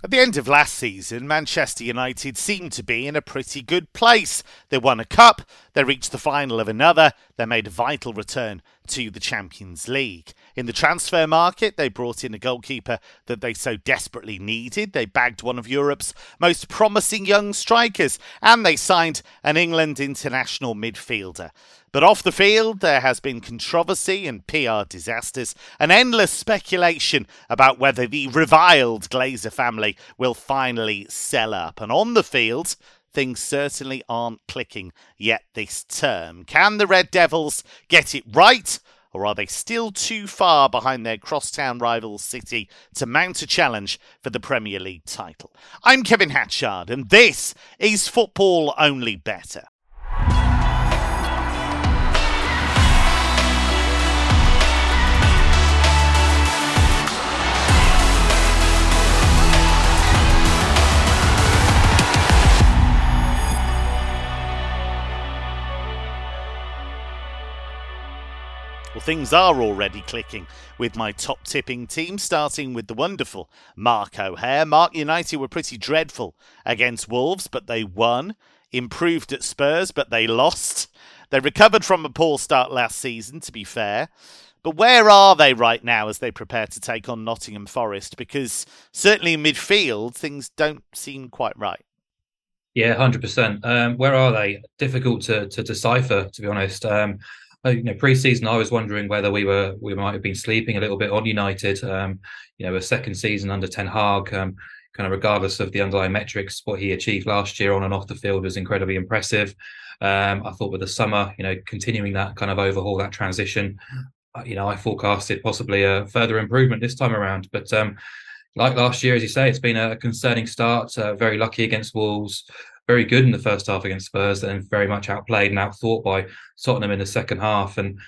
At the end of last season, Manchester United seemed to be in a pretty good place. They won a cup, they reached the final of another, they made a vital return to the Champions League. In the transfer market, they brought in a goalkeeper that they so desperately needed. They bagged one of Europe's most promising young strikers, and they signed an England international midfielder. But off the field, there has been controversy and PR disasters, and endless speculation about whether the reviled Glazer family will finally sell up. And on the field, things certainly aren't clicking yet this term. Can the Red Devils get it right? Or are they still too far behind their crosstown rival City to mount a challenge for the Premier League title? I'm Kevin Hatchard, and this is Football Only Bettor. Well, things are already clicking with my top tipping team, starting with the wonderful Mark O'Haire. Mark United were pretty dreadful against Wolves, but they won. Improved at Spurs, but they lost. They recovered from a poor start last season, to be fair. But where are they right now as they prepare to take on Nottingham Forest? Because certainly in midfield, things don't seem quite right. Yeah, hundred um, percent. Where are they? Difficult to to decipher, to be honest. Um, you know, pre-season, I was wondering whether we were we might have been sleeping a little bit on United. Um, you know, a second season under Ten Hag, um, kind of regardless of the underlying metrics, what he achieved last year on and off the field was incredibly impressive. Um, I thought with the summer, you know, continuing that kind of overhaul, that transition, uh, you know, I forecasted possibly a further improvement this time around. But um, like last year, as you say, it's been a concerning start. Uh, very lucky against Wolves very good in the first half against Spurs, and very much outplayed and outthought by Tottenham in the second half. And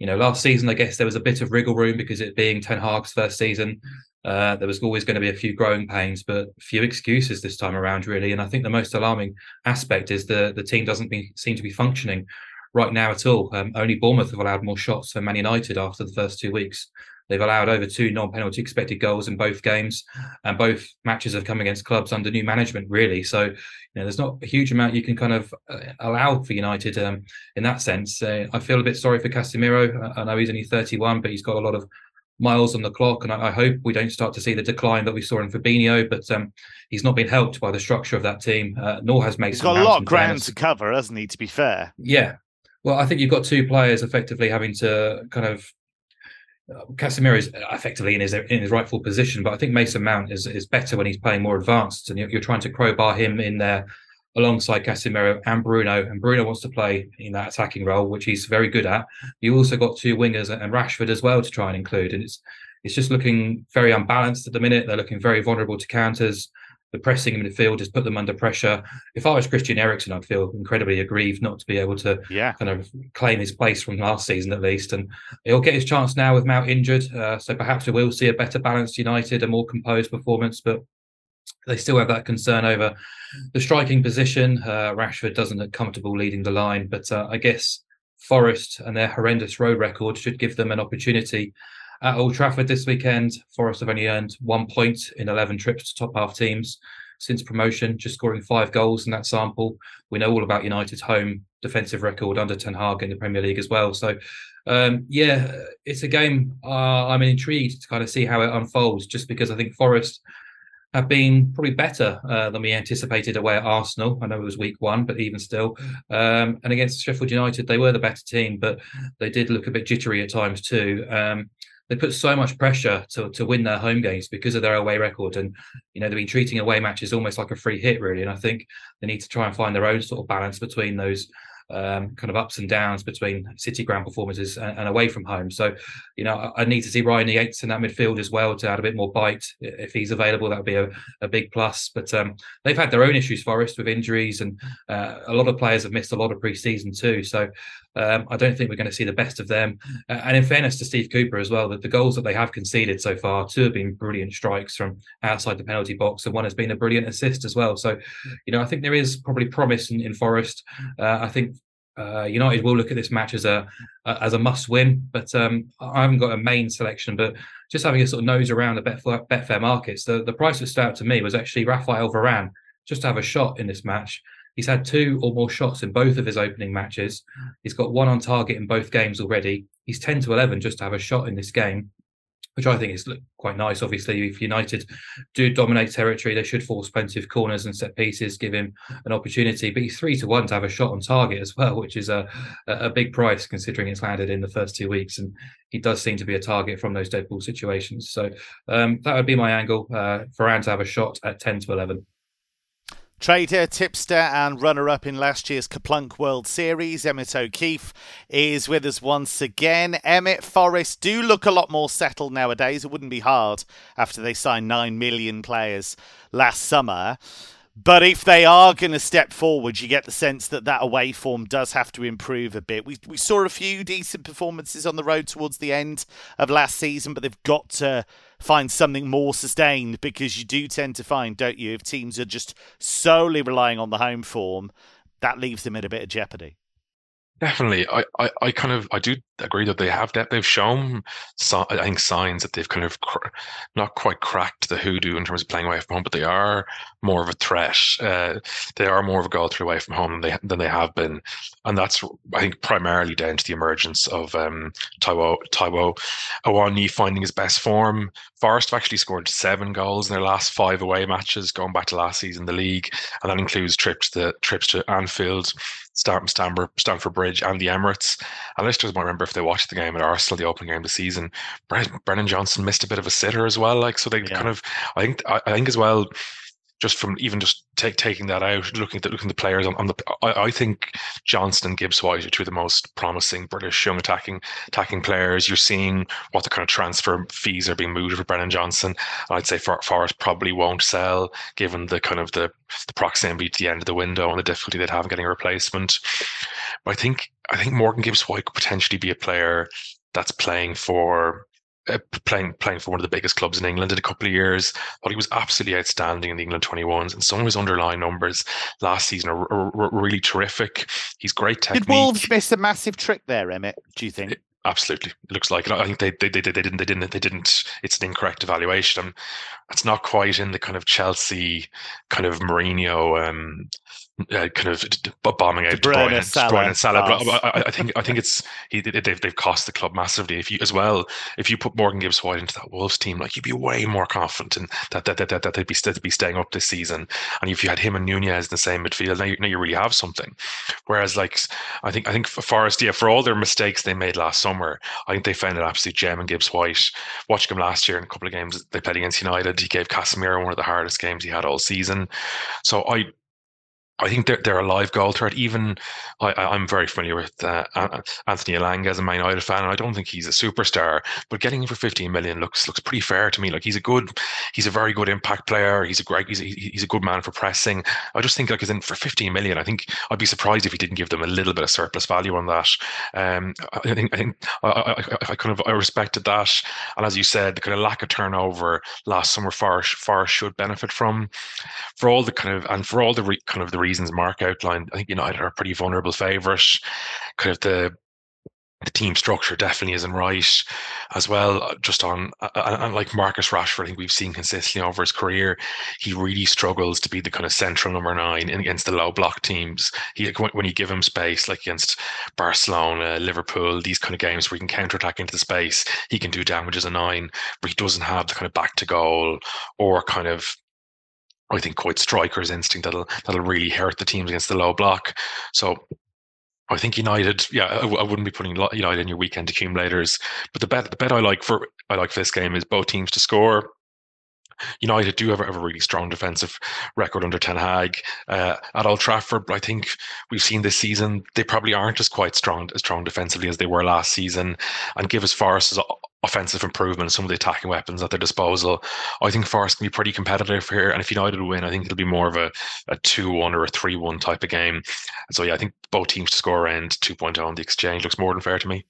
you know, last season I guess there was a bit of wriggle room because it being Ten Hag's first season. Uh, there was always going to be a few growing pains, but few excuses this time around, really. And I think the most alarming aspect is the the team doesn't be, seem to be functioning right now at all. Um, only Bournemouth have allowed more shots than Man United after the first two weeks. They've allowed over two non-penalty expected goals in both games, and both matches have come against clubs under new management. Really, so you know, there's not a huge amount you can kind of uh, allow for United um, in that sense. Uh, I feel a bit sorry for Casemiro. I know he's only 31, but he's got a lot of miles on the clock, and I, I, hope we don't start to see the decline that we saw in Fabinho. But um, he's not been helped by the structure of that team, uh, nor has Mason. He's got a lot of ground to cover, hasn't he? To be fair, yeah. Well, I think you've got two players effectively having to kind of Uh, Casemiro is uh, effectively in his in his rightful position, but I think Mason Mount is is better when he's playing more advanced, and you're, you're trying to crowbar him in there alongside Casemiro and Bruno. And Bruno wants to play in that attacking role, which he's very good at. You also got two wingers and Rashford as well to try and include, and it's it's just looking very unbalanced at the minute. They're looking very vulnerable to counters the pressing in midfield has put them under pressure. If I was Christian Eriksen, I'd feel incredibly aggrieved not to be able to yeah. kind of claim his place from last season at least. And he'll get his chance now with Mount injured. Uh, so perhaps we will see a better balanced United, a more composed performance. But they still have that concern over the striking position. Uh, Rashford doesn't look comfortable leading the line. But uh, I guess Forest and their horrendous road record should give them an opportunity at Old Trafford this weekend, Forest have only earned one point in 11 trips to top half teams since promotion, just scoring five goals in that sample. We know all about United's home defensive record under Ten Hag in the Premier League as well. So, um, yeah, it's a game uh, I'm intrigued to kind of see how it unfolds, just because I think Forest have been probably better uh, than we anticipated away at Arsenal. I know it was week one, but even still. Um, and against Sheffield United, they were the better team, but they did look a bit jittery at times too. Um, they put so much pressure to to win their home games because of their away record, and you know they've been treating away matches almost like a free hit, really. And I think they need to try and find their own sort of balance between those um, kind of ups and downs between city ground performances and, and away from home. So, you know, I, I, need to see Ryan Yates in that midfield as well to add a bit more bite if he's available. That would be a, a big plus. But um, they've had their own issues, Forest, with injuries, and uh, a lot of players have missed a lot of pre-season too. So, um, I don't think we're going to see the best of them. Uh, and in fairness to Steve Cooper as well, that the goals that they have conceded so far, two have been brilliant strikes from outside the penalty box, and one has been a brilliant assist as well. So, you know, I think there is probably promise in, in Forest. Uh, I think uh, United will look at this match as a, as a must win, but um, I haven't got a main selection. But just having a sort of nose around the Betfair, Betfair markets, the, the price that stood out to me was actually Raphaël Varane just to have a shot in this match. He's had two or more shots in both of his opening matches. He's got one on target in both games already. He's 10 to 11 just to have a shot in this game which I think is quite nice. Obviously, if United do dominate territory, they should force plenty of corners and set pieces, give him an opportunity. But he's three to one to have a shot on target as well, which is a a big price considering it's landed in the first two weeks, and he does seem to be a target from those dead ball situations. So um, that would be my angle uh, for Ant to have a shot at ten to eleven. Trader, tipster, and runner up in last year's KerPlunk World Series, Emmet O'Keeffe, is with us once again. Emmet Forest do look a lot more settled nowadays. It wouldn't be hard after they signed 9 million players last summer. But if they are going to step forward, you get the sense that that away form does have to improve a bit. We, we saw a few decent performances on the road towards the end of last season, but they've got to find something more sustained because you do tend to find, don't you, if teams are just solely relying on the home form, that leaves them in a bit of jeopardy. Definitely, I, I, I kind of I do agree that they have that they've shown I think signs that they've kind of cr- not quite cracked the hoodoo in terms of playing away from home, but they are more of a threat. Uh, they are more of a goal through away from home than they than they have been, and that's I think primarily down to the emergence of um, Taiwo Taiwo Awoniyi finding his best form. Forest have actually scored seven goals in their last five away matches, going back to last season, the league, and that includes trips to trips to Anfield Stamford, Stamford Bridge and the Emirates. And listeners might remember if they watched the game at Arsenal, the opening game of the season, Brennan Johnson missed a bit of a sitter as well. Like so, they yeah. kind of, I think, I, I think as well just from even just take, taking that out, looking at the, looking at the players on, on the, I, I, think Johnson and Gibbs White are two of the most promising British young attacking attacking players. You're seeing what the kind of transfer fees are being moved for Brennan Johnson. I'd say for, Forest probably won't sell given the kind of the the proximity to the end of the window and the difficulty they'd have in getting a replacement. But I think I think Morgan Gibbs White could potentially be a player that's playing for uh, playing playing for one of the biggest clubs in England in a couple of years. Thought he was absolutely outstanding in the England 21s, and some of his underlying numbers last season are, are, are really terrific. He's great technique. Did Wolves miss a massive trick there, Emmet? Do you think? It, absolutely, it looks like it. I think they they, they they didn't they didn't they didn't. It's an incorrect evaluation. it's not quite in the kind of Chelsea kind of Mourinho um, uh, kind of bombing out De Bruyne, De Bruyne, Salah, De Bruyne and Salah. But I, I, think I think it's he, they've they've cost the club massively. If you as well, if you put Morgan Gibbs White into that Wolves team, like you'd be way more confident in that that that, that, that they'd be they'd be staying up this season. And if you had him and Nunes in the same midfield, now you, now you really have something. Whereas like I think I think Forest, yeah, for all their mistakes they made last summer, I think they found an absolute gem in Gibbs White. Watching him last year in a couple of games they played against United, he gave Casemiro one of the hardest games he had all season. So I I think they're, they're a live goal threat. Even I, am very familiar with uh, Anthony Elanga as a Man United fan, and I don't think he's a superstar. But getting him for 15 million looks looks pretty fair to me. Like he's a good, he's a very good impact player. He's a great, he's a, he's a good man for pressing. I just think like, he's in for 15 million, I think I'd be surprised if he didn't give them a little bit of surplus value on that. Um, I think I think I, I, I, kind of I respected that, and as you said, the kind of lack of turnover last summer, Forest Forest should benefit from, for all the kind of and for all the re, kind of the reasons Mark outlined, I think United are a pretty vulnerable favourite. Kind of the the team structure definitely isn't right as well. Uh, just on and like Marcus Rashford, I think we've seen consistently over his career, he really struggles to be the kind of central number nine against the low block teams. He when you give him space, like against Barcelona, Liverpool, these kind of games where he can counter attack into the space, he can do damage as a nine, but he doesn't have the kind of back to goal or kind of I think quite striker's instinct that'll that'll really hurt the teams against the low block. So I think United, yeah, I, wouldn't be putting United in your weekend accumulators. But the bet the bet I like for I like for this game is both teams to score. United do have, have a really strong defensive record under Ten Hag. Uh, at Old Trafford, I think we've seen this season they probably aren't as quite strong as strong defensively as they were last season. And give as Forest as offensive improvement, some of the attacking weapons at their disposal, I think Forest can be pretty competitive here. And if United win, I think it'll be more of a, a 2 1 or a 3 1 type of game. And so, yeah, I think both teams to score around 2.0 on the exchange looks more than fair to me.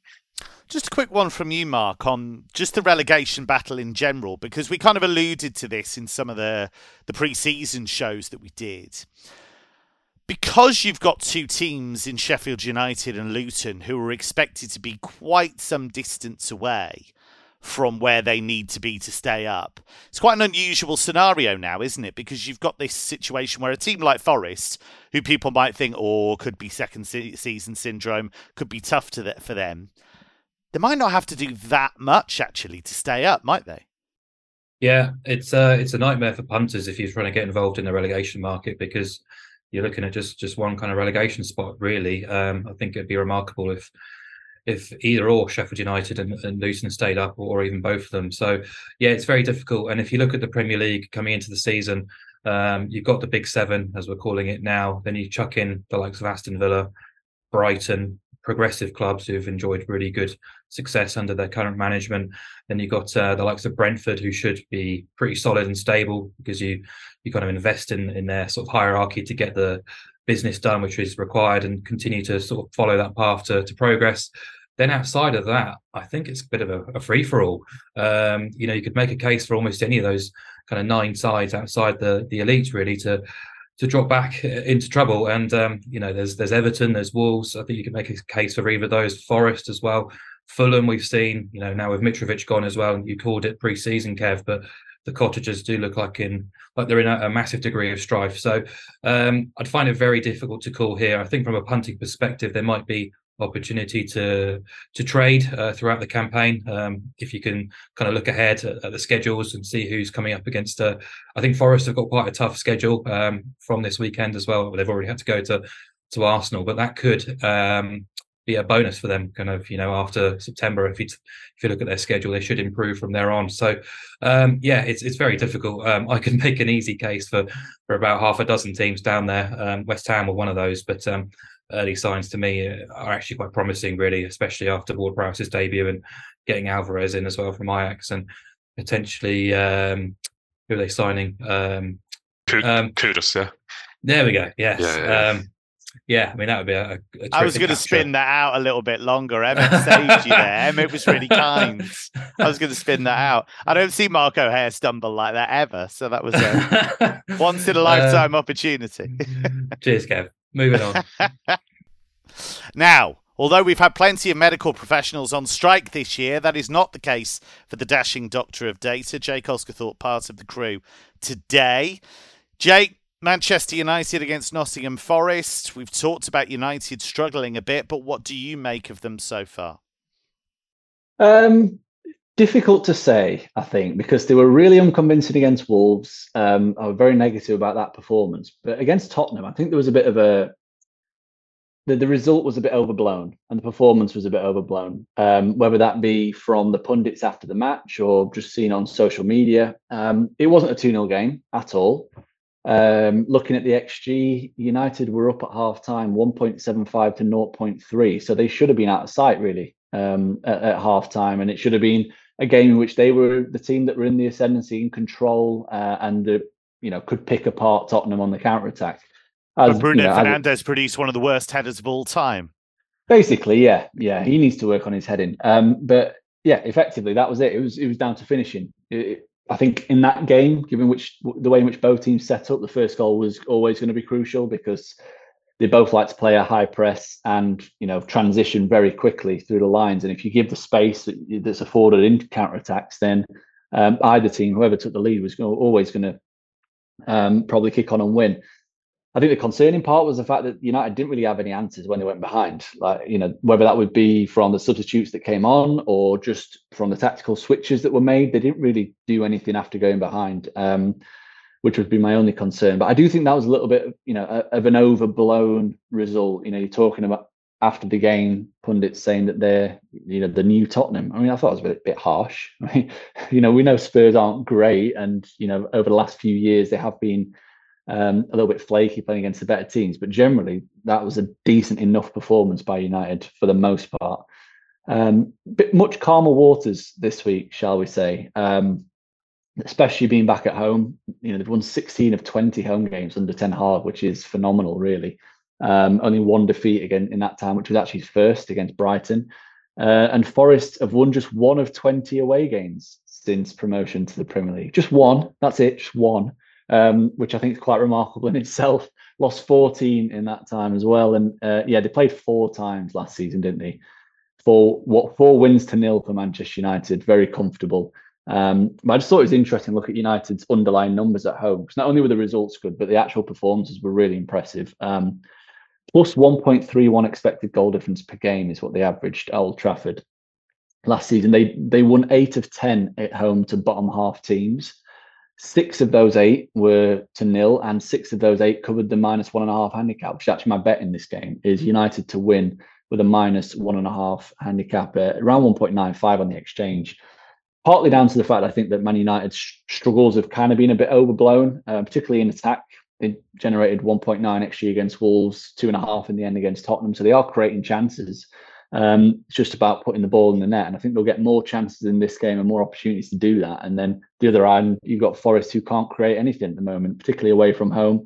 Just a quick one from you, Mark, on just the relegation battle in general, because we kind of alluded to this in some of the, the pre season shows that we did because you've got two teams in Sheffield United and Luton who are expected to be quite some distance away from where they need to be to stay up. It's quite an unusual scenario now, isn't it? Because you've got this situation where a team like Forest, who people might think, oh, could be second season syndrome, could be tough to th- for them, they might not have to do that much actually to stay up, might they? Yeah, it's uh, it's a nightmare for punters if you're trying to get involved in the relegation market because you're looking at just just one kind of relegation spot. Really, um, I think it'd be remarkable if if either or Sheffield United and, and Luton stayed up, or even both of them. So yeah, it's very difficult. And if you look at the Premier League coming into the season, um, you've got the big seven as we're calling it now. Then you chuck in the likes of Aston Villa, Brighton, progressive clubs who've enjoyed really good success under their current management. Then you've got uh, the likes of Brentford, who should be pretty solid and stable because you you kind of invest in in their sort of hierarchy to get the business done, which is required, and continue to sort of follow that path to, to progress. Then outside of that, I think it's a bit of a, a free for all. Um, you know, you could make a case for almost any of those kind of nine sides outside the the elites really to to drop back into trouble. And um, you know, there's there's Everton, there's Wolves. I think you can make a case for either those. Forest as well. Fulham, we've seen. You know, now with Mitrovic gone as well. You called it pre-season, Kev, but the cottagers do look like in like they're in a, a massive degree of strife. So um, I'd find it very difficult to call here. I think from a punting perspective, there might be opportunity to to trade uh, throughout the campaign. Um, if you can kind of look ahead at, at, the schedules and see who's coming up against. Uh, I think Forest have got quite a tough schedule um, from this weekend as well. They've already had to go to to Arsenal, but that could um, be a bonus for them. Kind of you know after September, if you if you look at their schedule, they should improve from there on. So um, yeah, it's it's very difficult. Um, I can make an easy case for for about half a dozen teams down there. Um, West Ham were one of those, but early signs to me are actually quite promising, really, especially after Ward Prowse's debut and getting Alvarez in as well from Ajax and potentially um, who are they signing? Um, um, Kudus, yeah. There we go. Yes. Yeah, yeah, um, yeah, I mean that would be a. a I was going to spin that out a little bit longer. Emmet saved you there. Emmet was really kind. I was going to spin that out. I don't see Mark O'Haire stumble like that ever, so that was a once in a lifetime um, opportunity. cheers, Kev. Moving on. now, although we've had plenty of medical professionals on strike this year, that is not the case for the dashing doctor of data, Jake Osgathorpe, part of the crew today. Jake, Manchester United against Nottingham Forest. We've talked about United struggling a bit, but what do you make of them so far? Um, difficult to say, I think, because they were really unconvincing against Wolves. Um, I was very negative about that performance, but against Tottenham, I think there was a bit of a the, the result was a bit overblown and the performance was a bit overblown. Um, whether that be from the pundits after the match or just seen on social media, um, it wasn't a 2 0 game at all. Um, looking at the XG, United were up at half time 1.75 to 0.3. So they should have been out of sight, really, um, at, at half time. And it should have been a game in which they were the team that were in the ascendancy in control uh, and, uh, you know, could pick apart Tottenham on the counter attack. But Bruno you know, Fernandes produced one of the worst headers of all time. Basically, yeah, yeah, he needs to work on his heading. Um, but yeah, effectively, that was it. It was it was down to finishing. It, I think in that game, given which the way in which both teams set up, the first goal was always going to be crucial because they both like to play a high press and you know transition very quickly through the lines. And if you give the space that's afforded in counter attacks, then um, either team, whoever took the lead, was always going to um, probably kick on and win. I think the concerning part was the fact that United didn't really have any answers when they went behind. Like, you know, whether that would be from the substitutes that came on or just from the tactical switches that were made, they didn't really do anything after going behind, um, which would be my only concern. But I do think that was a little bit, you know, of an overblown result. You know, you're talking about after the game, pundits saying that they're, you know, the new Tottenham. I mean, I thought it was a bit, bit harsh. I mean, you know, we know Spurs aren't great, and you know, over the last few years they have been um, a little bit flaky playing against the better teams, but generally that was a decent enough performance by United for the most part. Um, bit much calmer waters this week, shall we say? Um, especially being back at home. You know they've won 16 of 20 home games under Ten Hag, which is phenomenal, really. Um, only one defeat again in that time, which was actually first against Brighton. Uh, and Forest have won just one of 20 away games since promotion to the Premier League. Just one. That's it. Just one um, which I think is quite remarkable in itself. Lost 14 in that time as well. And uh, yeah, they played four times last season, didn't they? four what four wins to nil for Manchester United, very comfortable. Um, but I just thought it was interesting look at United's underlying numbers at home because not only were the results good, but the actual performances were really impressive. Um, plus 1.31 expected goal difference per game is what they averaged at Old Trafford last season. They they won eight of ten at home to bottom half teams. Six of those eight were to nil, and six of those eight covered the minus one and a half handicap, which is actually my bet in this game is United to win with a minus one and a half handicap, uh, around 1.95 on the exchange. Partly down to the fact I think that Man United's struggles have kind of been a bit overblown, uh, particularly in attack. They generated 1.9 xG against Wolves, two and a half in the end against Tottenham. So they are creating chances. Um, it's just about putting the ball in the net, and I think they'll get more chances in this game and more opportunities to do that. And then the other end, you've got Forest who can't create anything at the moment, particularly away from home.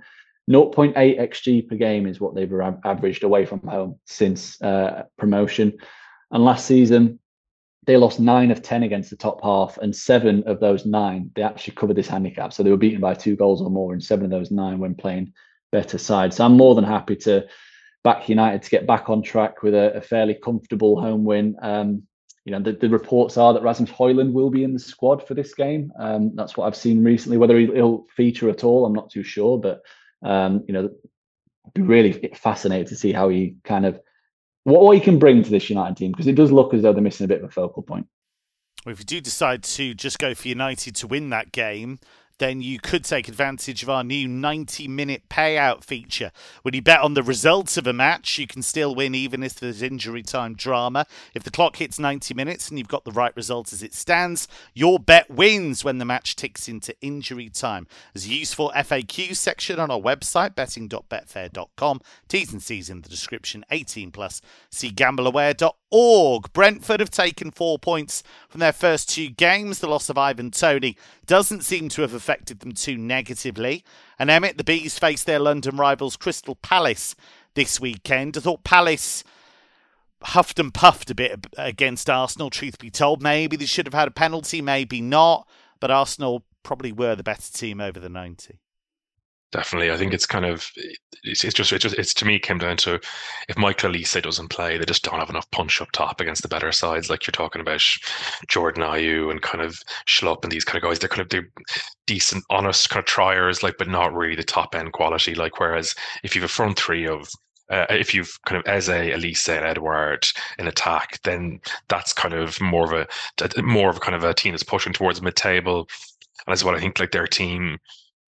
0.8 xG per game is what they've averaged away from home since uh, promotion. And last season, they lost nine of 10 against the top half, and seven of those nine, they actually covered this handicap. So they were beaten by two goals or more, and seven of those nine when playing better sides. So I'm more than happy to back United to get back on track with a, a fairly comfortable home win. Um, you know, the, the, reports are that Rasmus Højlund will be in the squad for this game. Um, that's what I've seen recently. Whether he'll feature at all, I'm not too sure. But um, you know, be really fascinated to see how he kind of what, what he can bring to this United team because it does look as though they're missing a bit of a focal point. Well, if you do decide to just go for United to win that game, then you could take advantage of our new 90 minute payout feature. When you bet on the results of a match, you can still win even if there's injury time drama. If the clock hits 90 minutes and you've got the right result as it stands, your bet wins when the match ticks into injury time. There's a useful FAQ section on our website, betting.betfair.com. T's and C's in the description, 18 plus. See gambleaware.org. Brentford have taken four points from their first two games. The loss of Ivan Toney doesn't seem to have affected them too negatively. And Emmet, the Bees face their London rivals Crystal Palace this weekend. I thought Palace huffed and puffed a bit against Arsenal, truth be told. Maybe they should have had a penalty, maybe not. But Arsenal probably were the better team over the 90 definitely. I think it's kind of it's, it's just it's just it's to me it came down to if Michael Olise doesn't play, they just don't have enough punch up top against the better sides. Like you're talking about Jordan Ayew and kind of Schlupp and these kind of guys. They're kind of they're decent, honest kind of triers, like but not really the top end quality. Like whereas if you've a front three of uh, if you've kind of Eze, Olise, and Edouard in attack, then that's kind of more of a more of a kind of a team that's pushing towards mid-table, and that's what I think like their team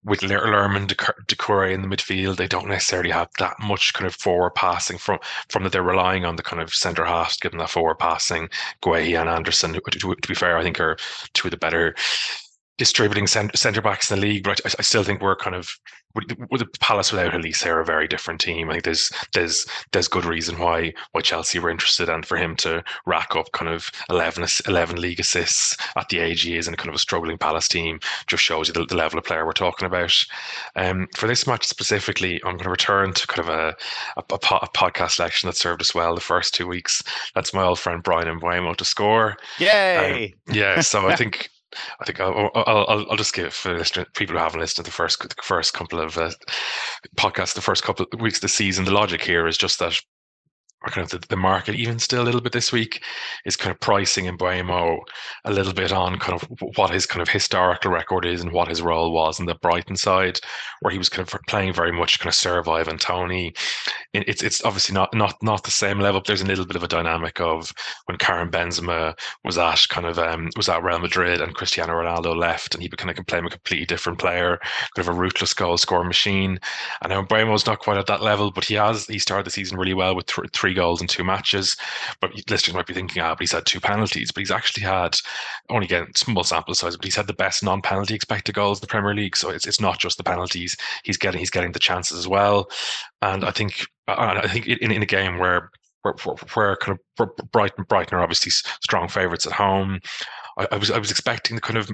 with Lerman Doucouré in the midfield, they don't necessarily have that much kind of forward passing from from that they're relying on the kind of centre half given that forward passing. Guehi and Andersen, who, to, to, be fair, I think are two of the better distributing centre backs in the league. But I, I still think we're kind of with the Palace without Olise, they're a very different team. I think there's there's there's good reason why why Chelsea were interested and for him to rack up kind of 11, 11 league assists at the age he is in kind of a struggling Palace team just shows you the, the level of player we're talking about. Um, for this match specifically, I'm going to return to kind of a, a, a, a podcast selection that served us well the first two weeks. That's my old friend Bryan Mbeumo to score. Yay! Um, yeah, so I think I think I'll, I'll, I'll just give people who haven't listened to the first the first couple of uh, podcasts, the first couple of weeks of the season. The logic here is just that kind of the, the, market, even still a little bit this week, is kind of pricing Mbeumo a little bit on kind of what his kind of historical record is and what his role was in the Brighton side, where he was kind of playing very much kind of serve Ivan Toney. It's it's obviously not not not the same level. But there's a little bit of a dynamic of when Karim Benzema was at kind of um, was at Real Madrid and Cristiano Ronaldo left, and he kind of became a completely different player, kind of a ruthless goal scoring machine. And now Mbeumo's not quite at that level, but he has he started the season really well with th- three goals in two matches. But listeners might be thinking, ah, but he's had two penalties. But he's actually had, only again, small sample size, but he's had the best non-penalty expected goals in the Premier League. So it's, it's not just the penalties. He's getting he's getting the chances as well. And I think I think in, in a game where where, where kind of Brighton Brighton are obviously strong favourites at home. I, I, was I was expecting the kind of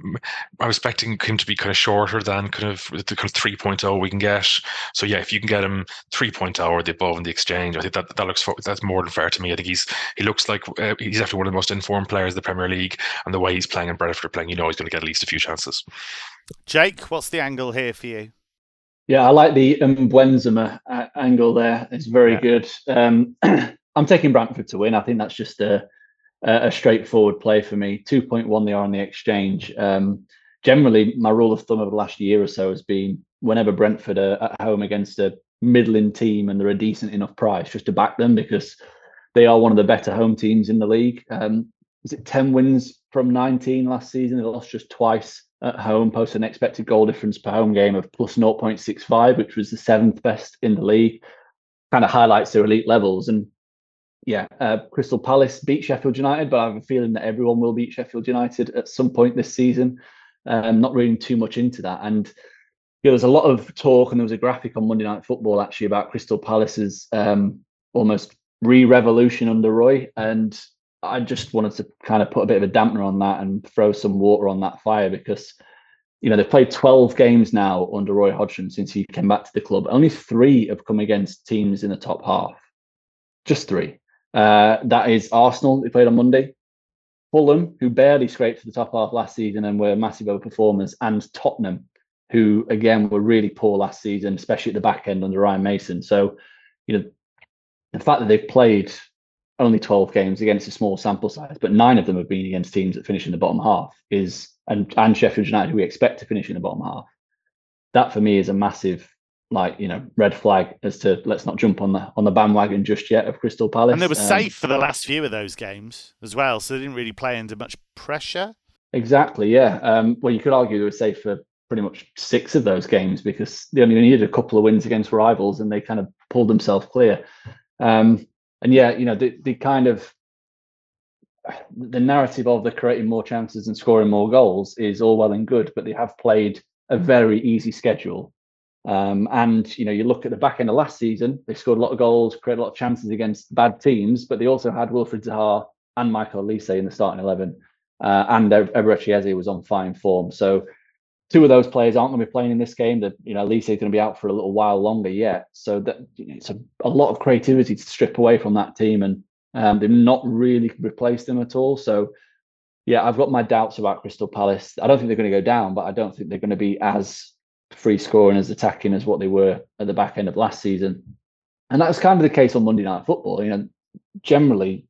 I was expecting him to be kind of shorter than kind of the kind of 3.0 we can get. So yeah, if you can get him 3.0 or the above in the exchange, I think that that looks that's more than fair to me. I think he's he looks like uh, he's actually one of the most informed players in the Premier League, and the way he's playing in Brentford playing, you know, he's going to get at least a few chances. Jake, what's the angle here for you? Yeah, I like the Mbeumo uh, angle there. It's very yeah. good. Um, I'm taking Brentford to win. I think that's just a a, straightforward play for me. 2.1 they are on the exchange. Um, generally, my rule of thumb over the last year or so has been whenever Brentford are at home against a middling team and they're a decent enough price, just to back them because they are one of the better home teams in the league. Um, is it 10 wins from 19 last season? They lost just twice at home, posted an expected goal difference per home game of plus 0.65, which was the seventh best in the league. Kind of highlights their elite levels. And yeah, uh, Crystal Palace beat Sheffield United, but I have a feeling that everyone will beat Sheffield United at some point this season. Um, not reading too much into that. And know, there's a lot of talk, and there was a graphic on Monday Night Football actually about Crystal Palace's um, almost re-revolution under Roy, and I just wanted to kind of put a bit of a dampener on that and throw some water on that fire because you know they've played 12 games now under Roy Hodgson since he came back to the club. Only three have come against teams in the top half, just three. Uh, that is Arsenal, they played on Monday, Fulham, who barely scraped to the top half last season and were massive overperformers, and Tottenham, who again were really poor last season, especially at the back end under Ryan Mason. So, you know, the fact that they've played only 12 games against a small sample size, but nine of them have been against teams that finish in the bottom half is and and Sheffield United, who we expect to finish in the bottom half. That for me is a massive like you know red flag as to let's not jump on the on the bandwagon just yet of Crystal Palace. And they were um, safe for the last few of those games as well, so they didn't really play under much pressure. Exactly, yeah. Um, well, you could argue they were safe for pretty much six of those games because they only needed a couple of wins against rivals and they kind of pulled themselves clear. Um, and yeah, you know, the, the kind of the narrative of the creating more chances and scoring more goals is all well and good, but they have played a very easy schedule. Um, and you know, you look at the back end of last season, they scored a lot of goals, created a lot of chances against bad teams, but they also had Wilfred Zaha and Michael Olise in the starting eleven, uh, and Eberechi Eze was on fine form. So two of those players aren't going to be playing in this game. That you know, Lisa is going to be out for a little while longer yet. So that you know, it's a, a, lot of creativity to strip away from that team, and um, they've not really replaced them at all. So yeah, I've got my doubts about Crystal Palace. I don't think they're going to go down, but I don't think they're going to be as free scoring as attacking as what they were at the back end of last season. And that was kind of the case on Monday Night Football. You know, generally,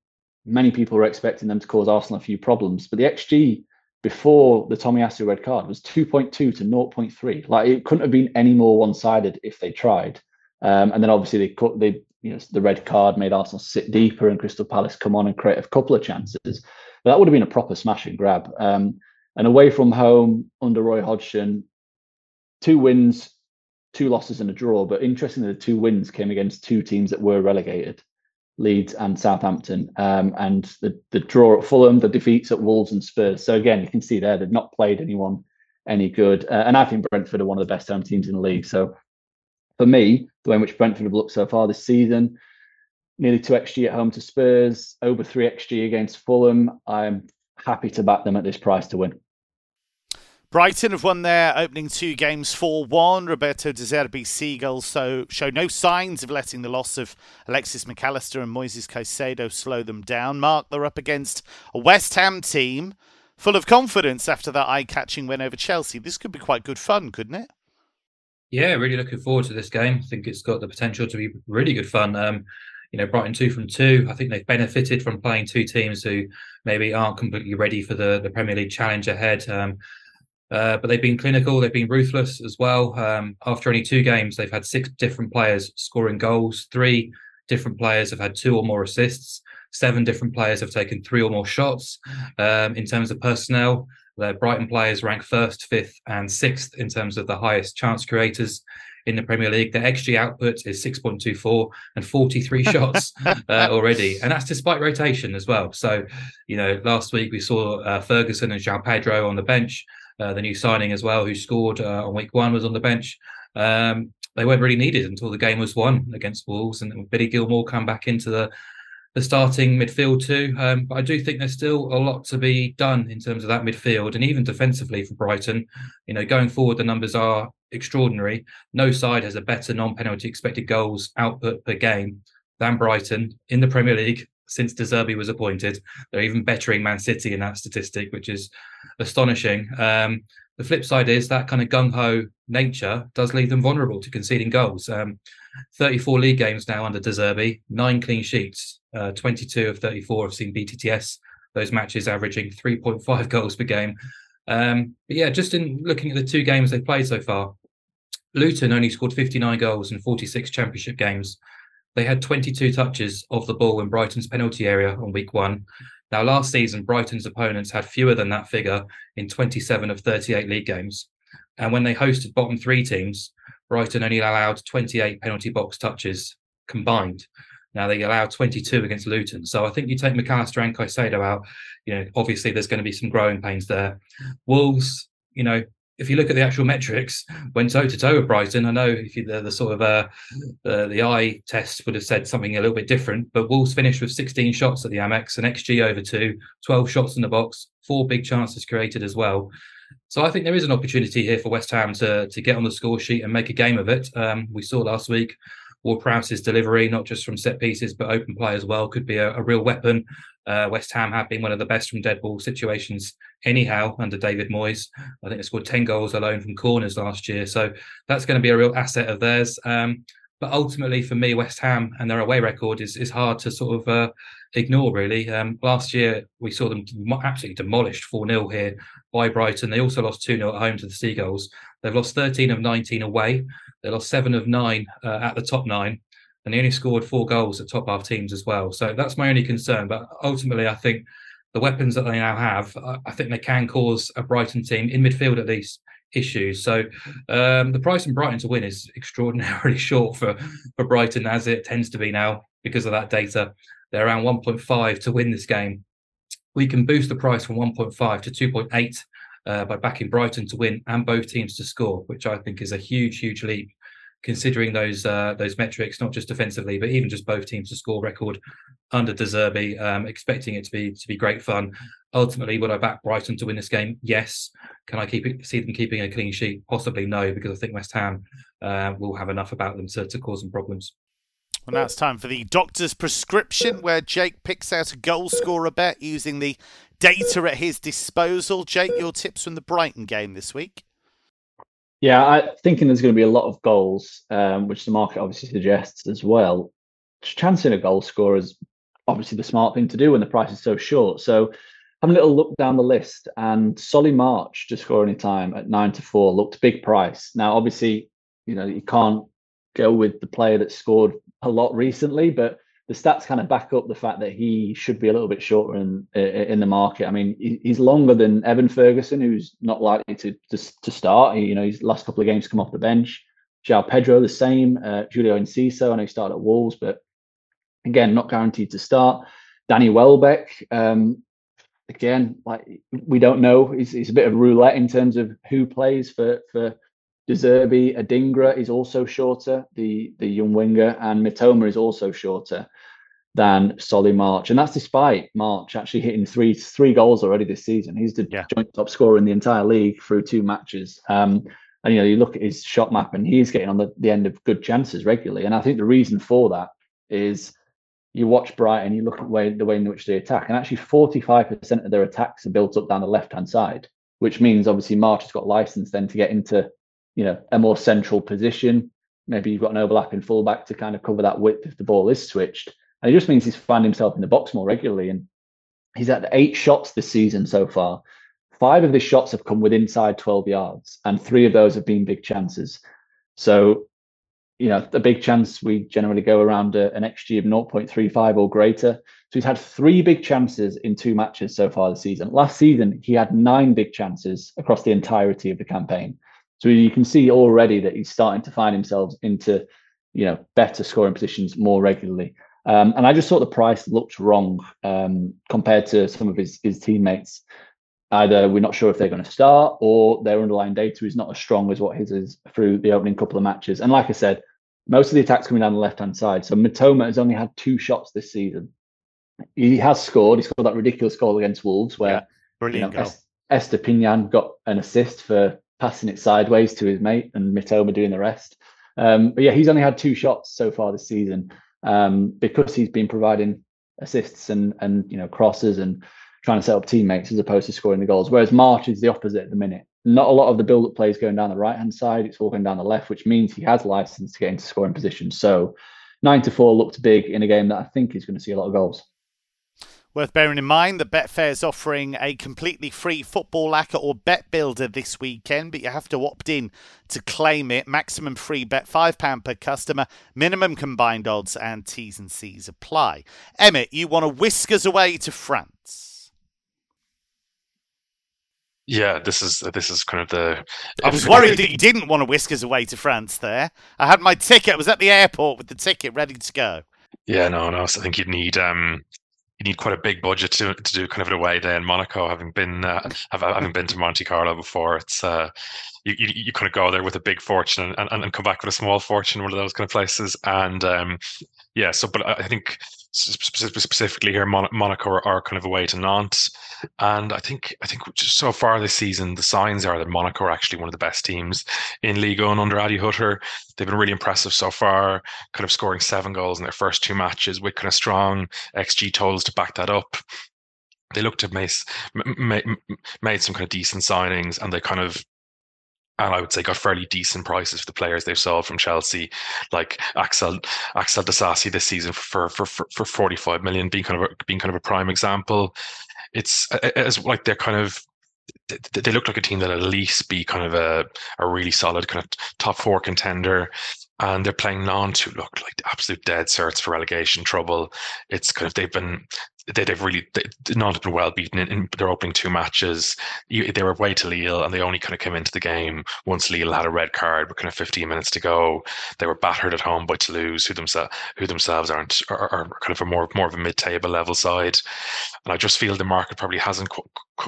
many people were expecting them to cause Arsenal a few problems, but the XG before the Tomiyasu red card was 2.2 to 0.3. Like it couldn't have been any more one-sided if they tried. Um, and then obviously they cut they you know the red card made Arsenal sit deeper and Crystal Palace come on and create a couple of chances. But that would have been a proper smash and grab. Um, and away from home under Roy Hodgson, two wins, two losses and a draw. But interestingly, the two wins came against two teams that were relegated. Leeds and Southampton, um, and the the draw at Fulham, the defeats at Wolves and Spurs. So again, you can see there they've not played anyone any good, uh, and I think Brentford are one of the best home teams in the league. So for me, the way in which Brentford have looked so far this season, nearly two xG at home to Spurs, over three xG against Fulham. I'm happy to back them at this price to win. Brighton have won their opening two games 4 1. Roberto De Zerbi's Seagulls so show no signs of letting the loss of Alexis Mac Allister and Moises Caicedo slow them down. Mark, they're up against a West Ham team full of confidence after that eye catching win over Chelsea. This could be quite good fun, couldn't it? Yeah, really looking forward to this game. I think it's got the potential to be really good fun. Um, you know, Brighton two from two. I think they've benefited from playing two teams who maybe aren't completely ready for the, the Premier League challenge ahead. Um, uh, but they've been clinical, they've been ruthless as well. Um, after only two games, they've had six different players scoring goals. Three different players have had two or more assists. Seven different players have taken three or more shots. Um, in terms of personnel, the Brighton players rank first, fifth, and sixth in terms of the highest chance creators in the Premier League. Their XG output is 6.24 and 43 shots uh, already. And that's despite rotation as well. So, you know, last week we saw uh, Ferguson and João Pedro on the bench. Uh, the new signing as well, who scored uh, on week one, was on the bench. Um, they weren't really needed until the game was won against Wolves, and Billy Gilmour come back into the the starting midfield too. Um, but I do think there's still a lot to be done in terms of that midfield, and even defensively for Brighton. You know, going forward, the numbers are extraordinary. No side has a better non-penalty expected goals output per game than Brighton in the Premier League since De Zerbi was appointed. They're even bettering Man City in that statistic, which is astonishing. Um, the flip side is that kind of gung ho nature does leave them vulnerable to conceding goals. Um, 34 league games now under De Zerbi, nine clean sheets, uh, 22 of 34 have seen BTTS those matches averaging 3.5 goals per game. Um, but yeah, just in looking at the two games they've played so far, Luton only scored 59 goals in 46 championship games. They had 22 touches of the ball in Brighton's penalty area on week one. Now, last season, Brighton's opponents had fewer than that figure in 27 of 38 league games. And when they hosted bottom three teams, Brighton only allowed 28 penalty box touches combined. Now they allowed 22 against Luton. So I think you take Mac Allister and Caicedo out, you know, obviously there's going to be some growing pains there. Wolves, you know, if you look at the actual metrics, went toe to toe with Brighton. I know if you, the, the sort of uh, uh, the eye test would have said something a little bit different, but Wolves finished with 16 shots at the Amex, an XG over two, 12 shots in the box, four big chances created as well. So I think there is an opportunity here for West Ham to to get on the score sheet and make a game of it. Um, we saw last week Ward-Prowse's delivery, not just from set pieces but open play as well, could be a, a real weapon. Uh, West Ham have been one of the best from dead ball situations anyhow under David Moyes. I think they scored 10 goals alone from corners last year. So that's going to be a real asset of theirs. Um, but ultimately, for me, West Ham and their away record is, is hard to sort of uh, ignore, really. Um, last year, we saw them absolutely demolished 4 0 here by Brighton. They also lost 2 0 at home to the Seagulls. They've lost 13 of 19 away. They lost 7 of 9 uh, at the top nine and they only scored four goals at top half teams as well. So that's my only concern. But ultimately, I think the weapons that they now have, I think they can cause a Brighton team in midfield at least issues. So um, the price in Brighton to win is extraordinarily short for for Brighton, as it tends to be now because of that data. They're around 1.5 to win this game. We can boost the price from 1.5 to 2.8 uh, by backing Brighton to win and both teams to score, which I think is a huge, huge leap considering those uh, those metrics, not just defensively, but even just both teams to score record under De um, expecting it to be to be great fun. Ultimately, would I back Brighton to win this game? Yes. Can I keep it, see them keeping a clean sheet? Possibly no, because I think West Ham uh, will have enough about them to, to cause some problems. Well, now it's time for the doctor's prescription, where Jake picks out a goal scorer bet using the data at his disposal. Jake, your tips from the Brighton game this week? Yeah, I'm thinking there's going to be a lot of goals, um, which the market obviously suggests as well. Chancing a goal scorer is obviously the smart thing to do when the price is so short. So, having a little look down the list, and Solly March to score any time at nine to four looked big price. Now, obviously, you know you can't go with the player that scored a lot recently, but the stats kind of back up the fact that he should be a little bit shorter in in the market. I mean, he's longer than Evan Ferguson, who's not likely to to, to start. He, you know, his last couple of games come off the bench. João Pedro the same. Uh, Julio Enciso, I know he started at Wolves, but again, not guaranteed to start. Danny Welbeck, um, again, like we don't know. It's, it's a bit of roulette in terms of who plays for for De Zerbi. Adingra is also shorter, the the young winger, and Mitoma is also shorter than Solly March, and that's despite March actually hitting three three goals already this season. He's the yeah. joint top scorer in the entire league through two matches. Um, and you know, you look at his shot map, and he's getting on the, the end of good chances regularly. And I think the reason for that is you watch Brighton, you look at the way, the way in which they attack, and actually 45% of their attacks are built up down the left hand side, which means obviously March has got license then to get into you know a more central position. Maybe you've got an overlapping fullback to kind of cover that width if the ball is switched. And it just means he's finding himself in the box more regularly. And he's had eight shots this season so far. Five of his shots have come with inside 12 yards, and three of those have been big chances. So, you know, the big chance we generally go around a, an XG of 0.35 or greater. So he's had three big chances in two matches so far this season. Last season, he had nine big chances across the entirety of the campaign. So you can see already that he's starting to find himself into, you know, better scoring positions more regularly. Um, and I just thought the price looked wrong um, compared to some of his his teammates. Either we're not sure if they're going to start, or their underlying data is not as strong as what his is through the opening couple of matches. And like I said, most of the attacks coming down the left hand side. So Mitoma has only had two shots this season. He has scored. He scored that ridiculous goal against Wolves, where yeah, brilliant you know, Estupiñán got an assist for passing it sideways to his mate and Mitoma doing the rest. Um, but yeah, he's only had two shots so far this season um, because he's been providing assists and and you know crosses and trying to set up teammates as opposed to scoring the goals. Whereas March is the opposite at the minute. Not a lot of the build-up plays going down the right hand side; it's all going down the left, which means he has license to get into scoring positions. So nine to four looked big in a game that I think is going to see a lot of goals. Worth bearing in mind that Betfair is offering a completely free football acca or bet builder this weekend, but you have to opt in to claim it. Maximum free bet £5 per customer, minimum combined odds, and T's and C's apply. Emmet, you want to whisk us away to France? Yeah, this is this is kind of the. I was worried that you didn't want to whisk us away to France. There, I had my ticket. I was at the airport with the ticket ready to go. Yeah, no, no. So I think you'd need um, you need quite a big budget to to do kind of an away day in Monaco. Having been uh, having been to Monte Carlo before, it's uh, you, you, you kind of go there with a big fortune and, and, and come back with a small fortune, one of those kind of places. And um, yeah, so but I think specifically here, Monaco are, are kind of away to Nantes. And I think I think so far this season, the signs are that Monaco are actually one of the best teams in Liga and under Adi Hutter. They've been really impressive so far, kind of scoring seven goals in their first two matches with kind of strong XG totals to back that up. They looked to have made, made, some kind of decent signings, and they kind of and I would say got fairly decent prices for the players they've sold from Chelsea, like Axel Axel Disasi this season for for for, for 45 million, being kind of a, being kind of a prime example it's as like they're kind of they look like a team that at least be kind of a, a really solid kind of top four contender and they're playing Nantes who look like absolute dead certs for relegation trouble. It's kind of they've been they, have really they, not been well beaten in, in, their opening two matches. They were away to Lille, and they only kind of came into the game once Lille had a red card with kind of 15 minutes to go. They were battered at home by Toulouse, who themselves who themselves aren't are, are, kind of a more more of a mid-table level side. And I just feel the market probably hasn't qu-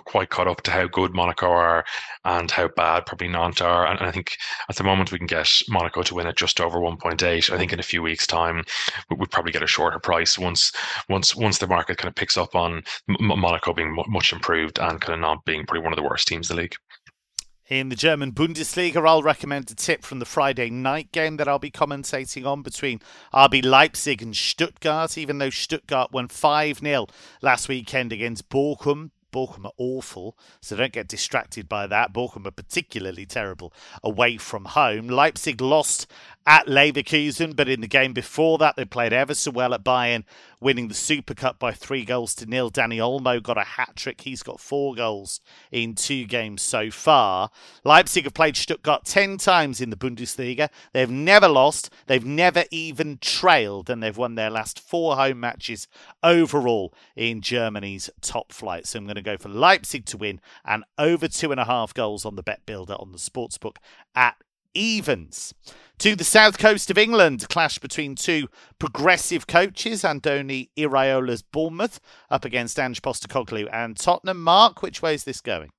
quite caught up to how good Monaco are and how bad probably Nantes are. And, and I think at the moment we can get Monaco to win at just over 1.8. I think in a few weeks' time we would probably get a shorter price once once once the market kind of picks up on Monaco being much improved and kind of not being probably one of the worst teams in the league. In the German Bundesliga, I'll recommend a tip from the Friday night game that I'll be commentating on between RB Leipzig and Stuttgart. Even though Stuttgart won 5 0 last weekend against Bochum, Bochum are awful, so don't get distracted by that. Bochum are particularly terrible away from home. Leipzig lost at Leverkusen, but in the game before that, they played ever so well at Bayern, winning the Super Cup by three goals to nil. Dani Olmo got a hat trick. He's got four goals in two games so far. Leipzig have played Stuttgart 10 times in the Bundesliga. They've never lost, they've never even trailed, and they've won their last four home matches overall in Germany's top flight. So I'm going to go for Leipzig to win and over two and a half goals on the bet builder on the sportsbook at evens. To the south coast of England, clash between two progressive coaches, Andoni Iraola's Bournemouth up against Ange Postecoglou and Tottenham. Mark, which way is this going?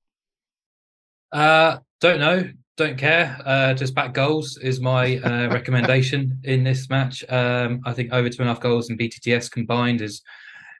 Uh, don't know, don't care. Uh, just back goals is my uh, recommendation in this match. Um, I think over two and a half goals in BTTS combined is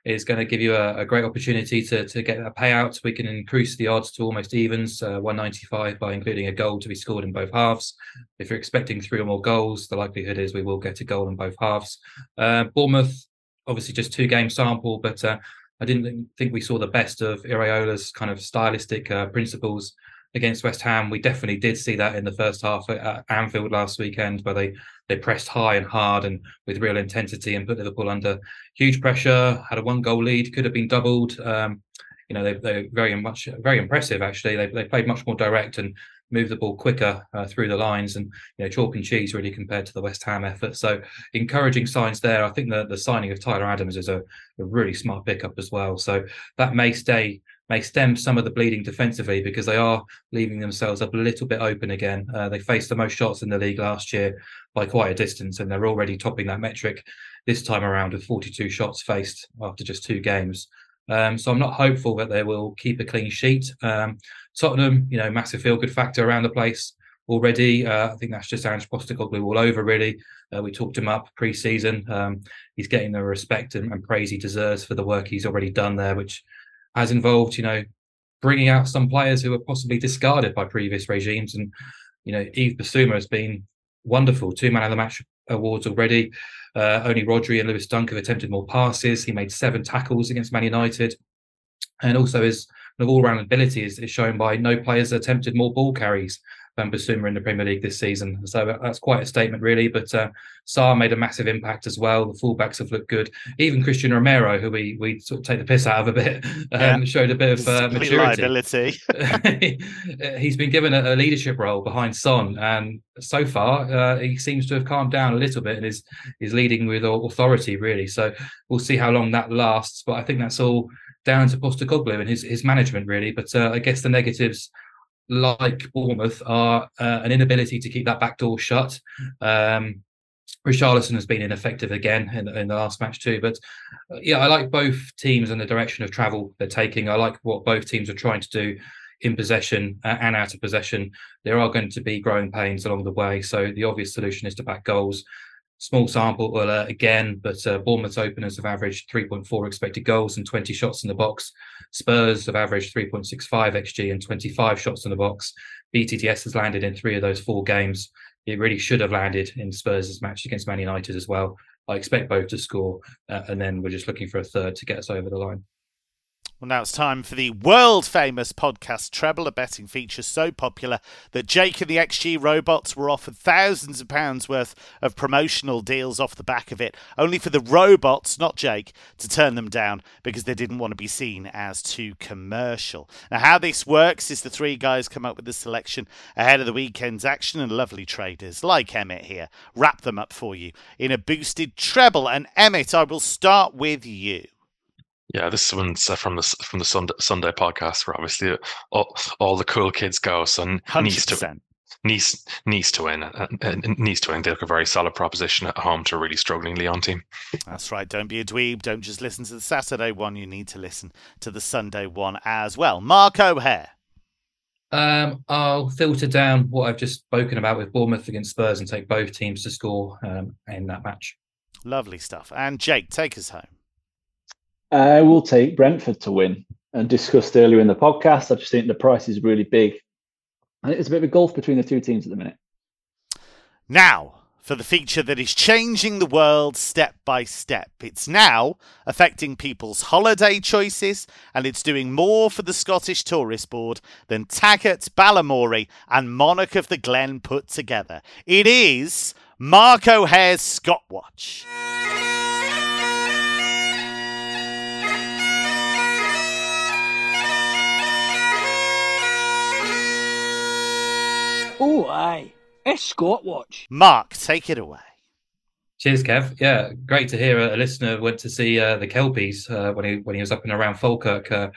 is going to give you a, a, great opportunity to, to get a payout. We can increase the odds to almost evens, uh, 195 by including a goal to be scored in both halves. If you're expecting three or more goals, the likelihood is we will get a goal in both halves. Uh, Bournemouth, obviously just two game sample, but uh, I didn't think we saw the best of Iraola's kind of stylistic uh, principles against West Ham. We definitely did see that in the first half at Anfield last weekend, where they they pressed high and hard and with real intensity and put Liverpool under huge pressure. Had a one goal lead, could have been doubled. Um, you know, they, they're very much very impressive. Actually, they they played much more direct and moved the ball quicker uh, through the lines and you know chalk and cheese really compared to the West Ham effort. So encouraging signs there. I think the the signing of Tyler Adams is a, a really smart pickup as well. So that may stay may stem some of the bleeding defensively because they are leaving themselves up a little bit open again. Uh, they faced the most shots in the league last year by quite a distance, and they're already topping that metric this time around with 42 shots faced after just two games. Um, so I'm not hopeful that they will keep a clean sheet. Um, Tottenham, you know, massive feel good factor around the place already. Uh, I think that's just Ange Postecoglou all over, really. Uh, we talked him up pre-season. Um, he's getting the respect and, and, praise he deserves for the work he's already done there, which has involved, you know, bringing out some players who were possibly discarded by previous regimes. And, you know, Yves Bissouma has been wonderful. Two man of the match awards already. Uh, only Rodri and Lewis Dunk have attempted more passes. He made seven tackles against Man United. And also his all round ability is, is, shown by no players attempted more ball carries Van Bissouma in the Premier League this season. So that's quite a statement, really. But uh, Sarr made a massive impact as well. The fullbacks have looked good. Even Cristian Romero, who we we sort of take the piss out of a bit, um, yeah. showed a bit of uh, maturity. He's been given a, a, leadership role behind Son, and so far uh, he seems to have calmed down a little bit and is is leading with authority, really. So we'll see how long that lasts. But I think that's all down to Postecoglou and his his management, really. But uh, I guess the negatives like Bournemouth are uh, an inability to keep that back door shut. Um, Richarlison has been ineffective again in, in the last match too. But uh, yeah, I like both teams and the direction of travel they're taking. I like what both teams are trying to do in possession uh, and out of possession. There are going to be growing pains along the way. So the obvious solution is to back goals small sample uh, again, but uh, Bournemouth's openers have averaged 3.4 expected goals and 20 shots in the box. Spurs have averaged 3.65 xg and 25 shots in the box. BTTS has landed in three of those four games. It really should have landed in Spurs' match against Man United as well. I expect both to score, uh, and then we're just looking for a third to get us over the line. Well, now it's time for the world famous podcast Treble, a betting feature so popular that Jake and the XG robots were offered thousands of pounds worth of promotional deals off the back of it, only for the robots, not Jake, to turn them down because they didn't want to be seen as too commercial. Now, how this works is the three guys come up with the selection ahead of the weekend's action, and lovely traders like Emmet here wrap them up for you in a boosted treble. And Emmet, I will start with you. Yeah, this one's uh, from the from the Sunday, Sunday podcast, where obviously uh, all, all the cool kids go. So needs to needs needs to win. Uh, uh, needs to win. They look a very solid proposition at home to a really struggling Lyon team. That's right. Don't be a dweeb. Don't just listen to the Saturday one. You need to listen to the Sunday one as well. Mark O'Haire. Um, I'll filter down what I've just spoken about with Bournemouth against Spurs and take both teams to score um, in that match. Lovely stuff. And Jake, take us home. I will take Brentford to win. And discussed earlier in the podcast, I just think the price is really big. I think there's a bit of a gulf between the two teams at the minute. Now, for the feature that is changing the world step by step. It's now affecting people's holiday choices, and it's doing more for the Scottish Tourist Board than Taggart, Balamory, and Monarch of the Glen put together. It is Mark O'Haire's Scott Oh, aye. It's Scott Watch. Mark, take it away. Cheers, Kev. Yeah, great to hear a, listener went to see uh, the Kelpies uh, when he when he was up and around Falkirk uh,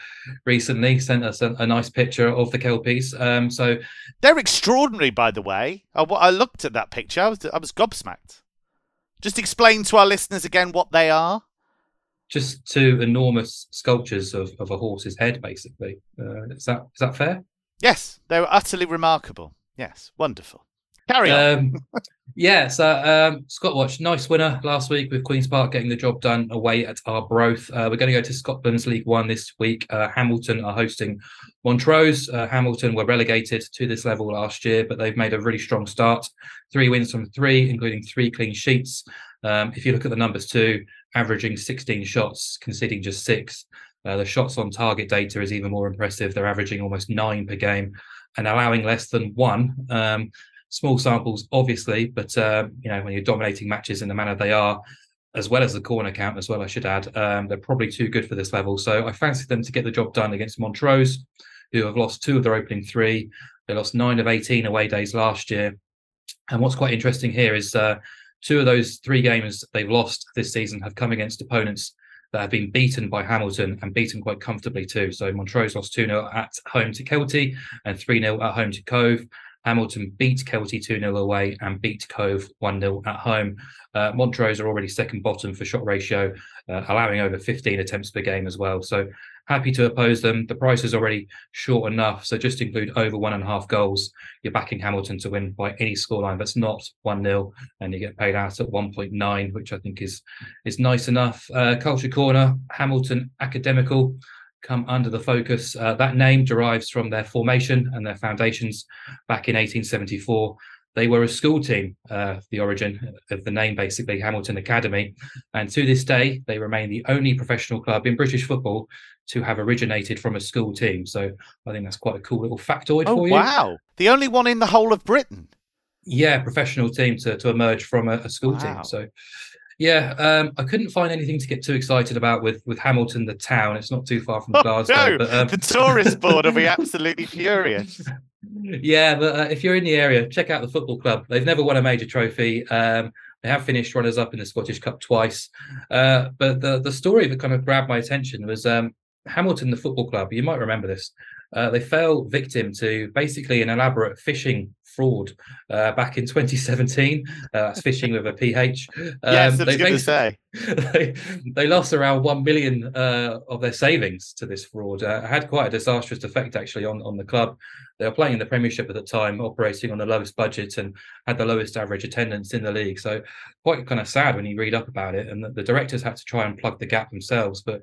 recently. Sent us a, a, nice picture of the Kelpies. Um, so they're extraordinary, by the way. I, I looked at that picture. I was I was gobsmacked. Just explain to our listeners again what they are. Just two enormous sculptures of, of a horse's head, basically. Uh, is that is that fair? Yes, they were utterly remarkable. Yes, wonderful. Carry on. Um, yeah, so um, Scott Watch, nice winner last week with Queen's Park getting the job done away at Arbroath. Uh, we're going to go to Scotland's League One this week. Uh, Hamilton are hosting Montrose. Uh, Hamilton were relegated to this level last year, but they've made a really strong start. Three wins from three, including three clean sheets. Um, if you look at the numbers too, averaging 16 shots, conceding just six. Uh, the shots on target data is even more impressive. They're averaging almost nine per game and allowing less than one. Um, small samples, obviously, but uh, you know when you're dominating matches in the manner they are, as well as the corner count as well, I should add, um, they're probably too good for this level. So I fancy them to get the job done against Montrose, who have lost two of their opening three. They lost nine of 18 away days last year. And what's quite interesting here is uh, two of those three games they've lost this season have come against opponents that have been beaten by Hamilton and beaten quite comfortably too. So Montrose lost 2 0 at home to Kelty and 3 0 at home to Cove. Hamilton beat Kelty 2 0 away and beat Cove 1 0 at home. Uh, Montrose are already second bottom for shot ratio, uh, allowing over 15 attempts per game as well. So happy to oppose them. The price is already short enough. So just include over one and a half goals. You're backing Hamilton to win by any scoreline that's not 1 0, and you get paid out at 1.9, which I think is is nice enough. Uh, Culture Corner, Hamilton Academical come under the focus. Uh, that name derives from their formation and their foundations back in 1874. they were a school team, uh, the origin of the name, basically, Hamilton Academy. And to this day, they remain the only professional club in British football to have originated from a school team. So I think that's quite a cool little factoid oh, for you. Wow. The only one in the whole of Britain. Yeah, professional team to, to emerge from a, a school Wow. team. So yeah, um, I couldn't find anything to get too excited about with with Hamilton, the town. It's not too far from Oh, Glasgow. no. but, um, the tourist board will be absolutely furious. yeah, but uh, if you're in the area, check out the football club. They've never won a major trophy. Um, they have finished runners up in the Scottish Cup twice. Uh, but the the story that kind of grabbed my attention was um, Hamilton, the football club. You might remember this. Uh, they fell victim to basically an elaborate phishing fraud uh, back in 2017. Uh, that's phishing with a PH. yes, I was Um, they going to say. they, they lost around 1 million uh, of their savings to this fraud. Uh, it had quite a disastrous effect actually on, on the club. They were playing in the Premiership at the time, operating on the lowest budget and had the lowest average attendance in the league. So quite kind of sad when you read up about it. And the, the directors had to try and plug the gap themselves, but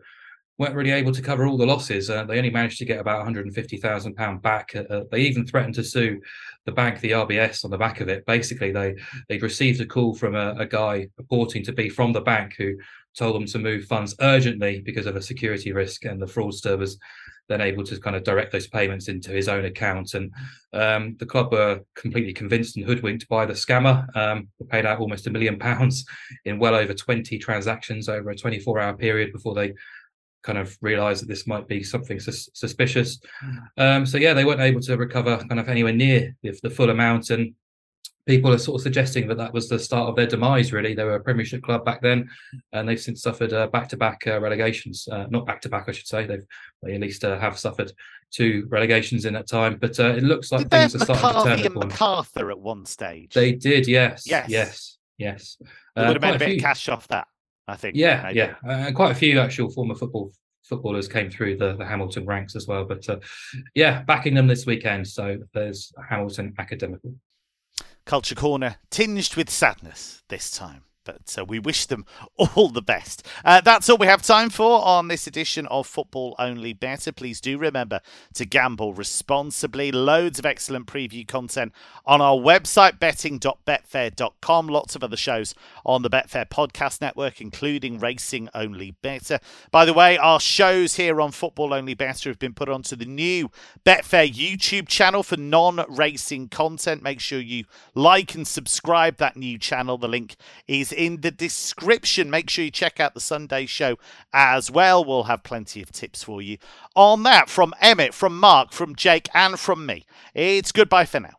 weren't really able to cover all the losses. Uh, they only managed to get about £150,000 back. Uh, they even threatened to sue the bank, the RBS, on the back of it. Basically, they they'd received a call from a, a guy purporting to be from the bank who told them to move funds urgently because of a security risk, and the fraudster was then able to kind of direct those payments into his own account. And um, the club were completely convinced and hoodwinked by the scammer. Um, they paid out almost a million pounds in well over 20 transactions over a 24 hour period before they kind of realized that this might be something sus- suspicious. Um, so yeah, they weren't able to recover kind of anywhere near the, the full amount, and people are sort of suggesting that that was the start of their demise. Really, they were a Premiership club back then, and they've since suffered uh, back-to-back uh, relegations. Uh, not back-to-back, I should say. They've they at least uh, have suffered two relegations in that time. But uh, it looks like Did things are starting to turn McCarthy the and corner. McArthur at one stage? They did, yes, Yes. yes, yes. They Uh, would have made quite a bit few- of cash off that, I think. yeah, maybe. yeah, uh, quite a few actual former football footballers came through the, the Hamilton ranks as well. But uh, yeah, backing them this weekend. So there's Hamilton Academical. Culture Corner tinged with sadness this time. But uh, we wish them all the best. Uh, that's all we have time for on this edition of Football Only Bettor. Please do remember to gamble responsibly. Loads of excellent preview content on our website, betting.betfair.com. Lots of other shows on the Betfair Podcast Network, including Racing Only Bettor. By the way, our shows here on Football Only Bettor have been put onto the new Betfair YouTube channel for non racing content. Make sure you like and subscribe that new channel. The link is in the description. Make sure you check out the Sunday show as well. We'll have plenty of tips for you on that from Emmet, from Mark, from Jake, and from me. It's goodbye for now.